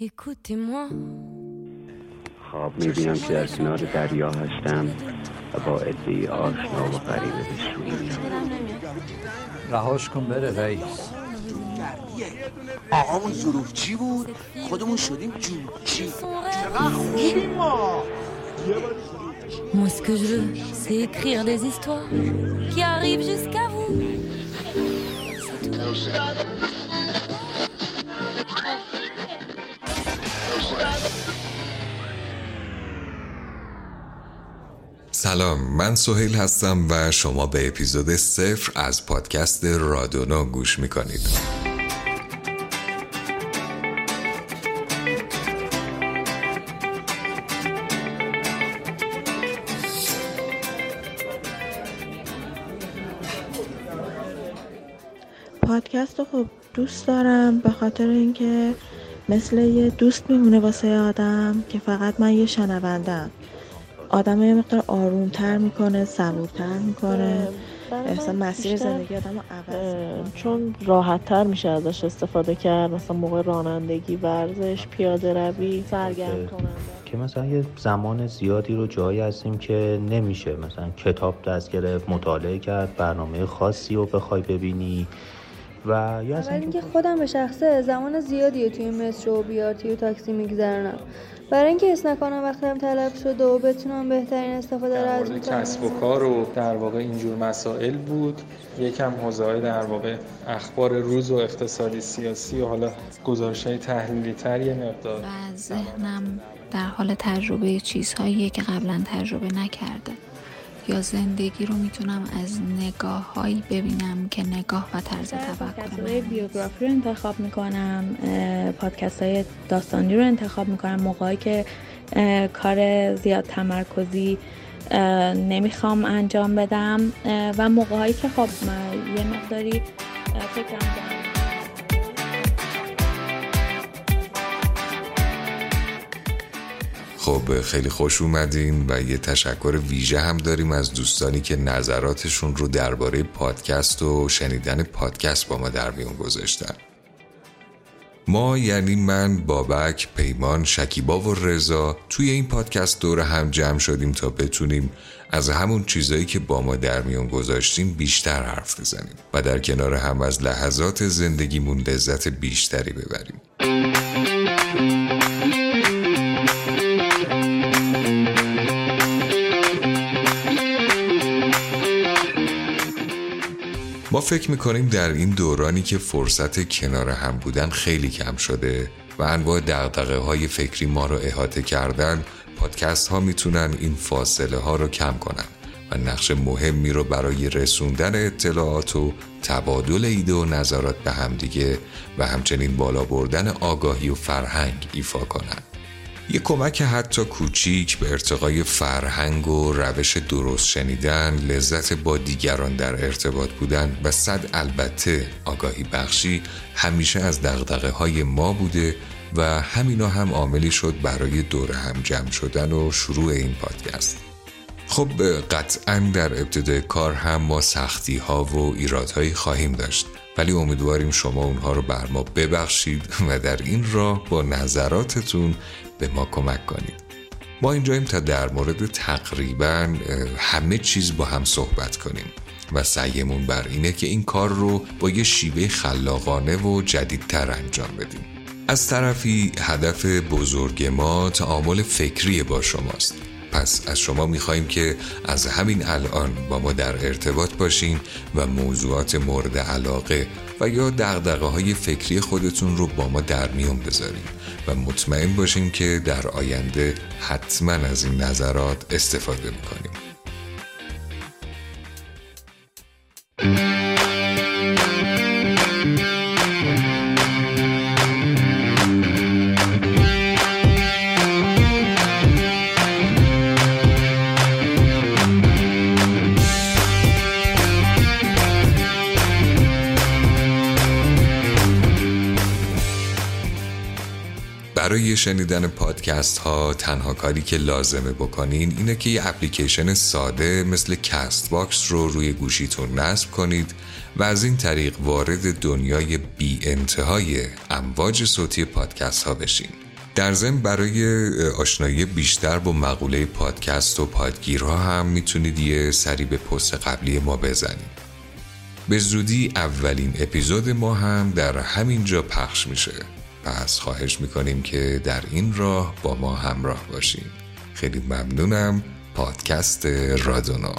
Écoutez-moi. خواب میبینم که در کنار دریا هستم و با ادهی آشنا و غریبه به سوی رهاش کن بره رئیس آقامون ظروفچی بود خودمون شدیم جوچی Moi, ce que je veux, c'est écrire des histoires qui arrivent jusqu'à vous. سلام من سهیل هستم و شما به اپیزود صفر از پادکست رادونا گوش می‌کنید. پادکست رو خب دوست دارم به خاطر اینکه مثل یه دوست میمونه واسه آدم که فقط من یه شنوندم آدم یه مقدار آرومتر می‌کنه صبورتر می‌کنه. احسا مسیر زندگی آدم رو عوض می‌کنه. چون راحت تر میشه ازش استفاده کرد مثلا موقع رانندگی ورزش پیاده روی سرگرم کننده. که مثلا یه زمان زیادی رو جایی هستیم که نمیشه مثلا کتاب دست گرفت مطالعه کرد برنامه خاصی رو بخوای ببینی. و یا اصلا اول اینکه خودم به شخصه زمان زیادی توی مترو و بیارتی و تاکسی میگذرونم برای اینکه حس نکنم وقتم تلف شده و بتونم بهترین استفاده رو از کسب و کار و در واقع اینجور مسائل بود. یکم حوزه در واقع اخبار روز و اقتصادی سیاسی و حالا گزارش های تحلیلی تر یه مقدار. و ذهنم در حال تجربه چیزهاییه که قبلا تجربه نکرده. یا زندگی رو می‌تونم از نگاه هایی ببینم که نگاه و طرز تفکر من بیوگرافی رو انتخاب می‌کنم پادکست های داستانی رو انتخاب می‌کنم. موقعی که کار زیاد تمرکزی نمی‌خوام انجام بدم و موقعهایی که خب یه مقداری فکرم دارم خب خیلی خوش اومدین و یه تشکر ویژه هم داریم از دوستانی که نظراتشون رو درباره پادکست و شنیدن پادکست با ما در میون گذاشتن. ما یعنی من بابک پیمان شکیبا و رضا توی این پادکست دور هم جمع شدیم تا بتونیم از همون چیزایی که با ما در میون گذاشتیم بیشتر حرف بزنیم و در کنار هم از لحظات زندگیمون لذت بیشتری ببریم. ما فکر می‌کنیم در این دورانی که فرصت کنار هم بودن خیلی کم شده و انواع دقدقه های فکری ما رو احاطه کردن پادکست ها می‌تونن این فاصله ها رو کم کنن و نقش مهمی رو برای رسوندن اطلاعات و تبادل ایده و نظرات به همدیگه و همچنین بالا بردن آگاهی و فرهنگ ایفا کنن. یه کمک حتی کوچیک به ارتقای فرهنگ و روش درست شنیدن لذت با دیگران در ارتباط بودن و صد البته آگاهی بخشی همیشه از دغدغه های ما بوده و همینا هم عاملی شد برای دور هم جمع شدن و شروع این پادکست. خب قطعا در ابتدای کار هم ما سختی ها و ایرادهایی خواهیم داشت ولی امیدواریم شما اونها رو بر ما ببخشید و در این راه با نظراتتون به ما کمک کنید. ما اینجاییم تا در مورد تقریبا همه چیز با هم صحبت کنیم. و سعیمون بر اینه که این کار رو با یه شیوه خلاقانه و جدیدتر انجام بدیم. از طرفی هدف بزرگ ما تعامل فکری با شماست. پس از شما میخواییم که از همین الان با ما در ارتباط باشین و موضوعات مورد علاقه و یا دقدقه های فکری خودتون رو با ما در میون بذارین و مطمئن باشین که در آینده حتما از این نظرات استفاده می‌کنیم. برای شنیدن پادکست ها تنها کاری که لازمه بکنین اینه که یه اپلیکیشن ساده مثل Castbox رو روی گوشیتون نصب کنید و از این طریق وارد دنیای بی انتهای امواج صوتی پادکست ها بشین. در ضمن برای آشنایی بیشتر با مقوله پادکست و پادگیرها هم می‌تونید یه سری به پست قبلی ما بزنید. به زودی اولین اپیزود ما هم در همین جا پخش میشه. پس خواهش می‌کنیم که در این راه با ما همراه باشیم خیلی ممنونم. پادکست رادونا